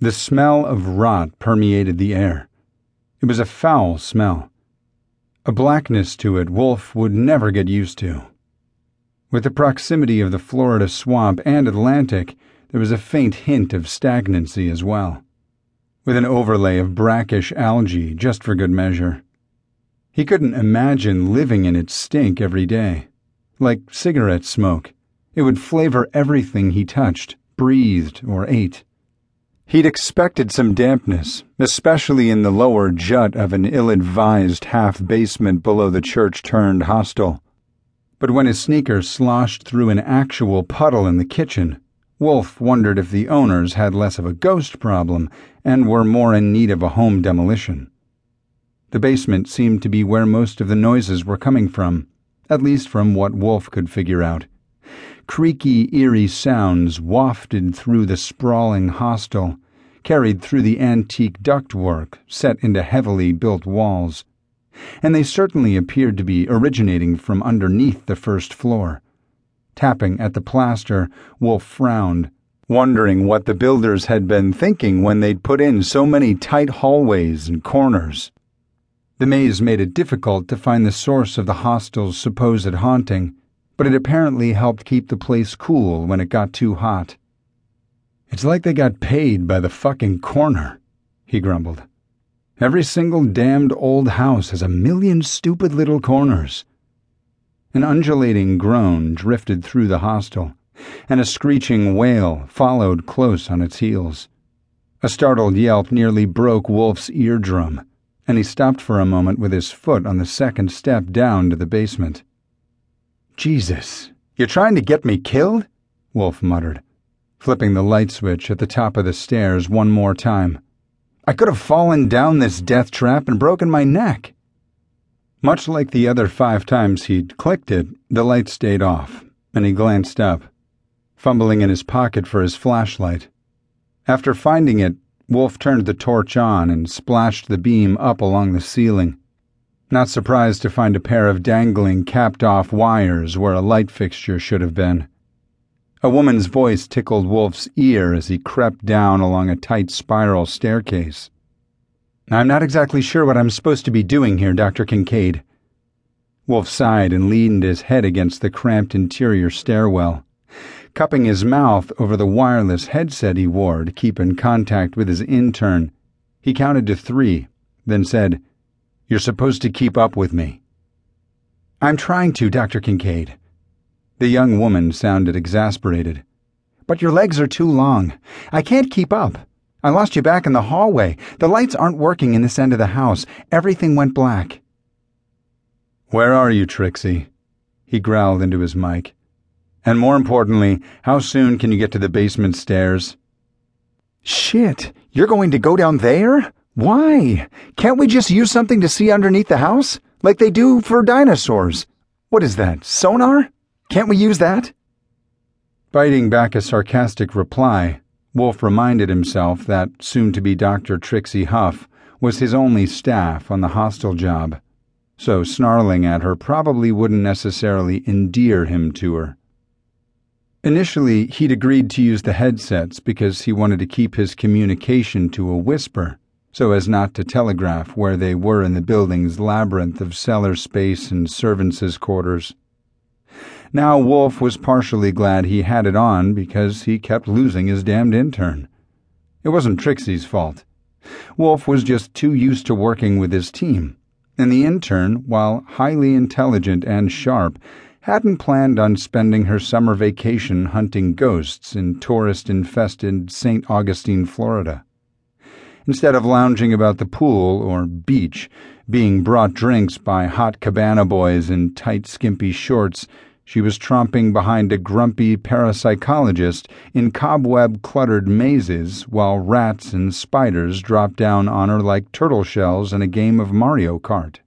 The smell of rot permeated the air. It was a foul smell. A blackness to it Wolf would never get used to. With the proximity of the Florida swamp and Atlantic, there was a faint hint of stagnancy as well, with an overlay of brackish algae just for good measure. He couldn't imagine living in its stink every day. Like cigarette smoke, it would flavor everything he touched, breathed, or ate. He'd expected some dampness, especially in the lower jut of an ill advised half basement below the church turned hostel. But when his sneakers sloshed through an actual puddle in the kitchen, Wolf wondered if the owners had less of a ghost problem and were more in need of a home demolition. The basement seemed to be where most of the noises were coming from, at least from what Wolf could figure out. Creaky, eerie sounds wafted through the sprawling hostel, carried through the antique ductwork set into heavily built walls. And they certainly appeared to be originating from underneath the first floor. Tapping at the plaster, Wolf frowned, wondering what the builders had been thinking when they'd put in so many tight hallways and corners. The maze made it difficult to find the source of the hostel's supposed haunting but it apparently helped keep the place cool when it got too hot. It's like they got paid by the fucking corner, he grumbled. Every single damned old house has a million stupid little corners. An undulating groan drifted through the hostel, and a screeching wail followed close on its heels. A startled yelp nearly broke Wolf's eardrum, and he stopped for a moment with his foot on the second step down to the basement. Jesus, you're trying to get me killed? Wolf muttered, flipping the light switch at the top of the stairs one more time. I could have fallen down this death trap and broken my neck. Much like the other five times he'd clicked it, the light stayed off, and he glanced up, fumbling in his pocket for his flashlight. After finding it, Wolf turned the torch on and splashed the beam up along the ceiling not surprised to find a pair of dangling, capped off wires where a light fixture should have been. A woman's voice tickled Wolf's ear as he crept down along a tight spiral staircase. I'm not exactly sure what I'm supposed to be doing here, Dr. Kincaid. Wolf sighed and leaned his head against the cramped interior stairwell. Cupping his mouth over the wireless headset he wore to keep in contact with his intern, he counted to three, then said, you're supposed to keep up with me. I'm trying to, Dr. Kincaid. The young woman sounded exasperated. But your legs are too long. I can't keep up. I lost you back in the hallway. The lights aren't working in this end of the house. Everything went black. Where are you, Trixie? He growled into his mic. And more importantly, how soon can you get to the basement stairs? Shit, you're going to go down there? Why? Can't we just use something to see underneath the house? Like they do for dinosaurs. What is that, sonar? Can't we use that? Biting back a sarcastic reply, Wolf reminded himself that soon to be Dr. Trixie Huff was his only staff on the hostel job, so snarling at her probably wouldn't necessarily endear him to her. Initially, he'd agreed to use the headsets because he wanted to keep his communication to a whisper so as not to telegraph where they were in the building's labyrinth of cellar space and servants' quarters. Now Wolf was partially glad he had it on because he kept losing his damned intern. It wasn't Trixie's fault. Wolf was just too used to working with his team, and the intern, while highly intelligent and sharp, hadn't planned on spending her summer vacation hunting ghosts in tourist infested St. Augustine, Florida. Instead of lounging about the pool or beach, being brought drinks by hot cabana boys in tight, skimpy shorts, she was tromping behind a grumpy parapsychologist in cobweb cluttered mazes while rats and spiders dropped down on her like turtle shells in a game of Mario Kart.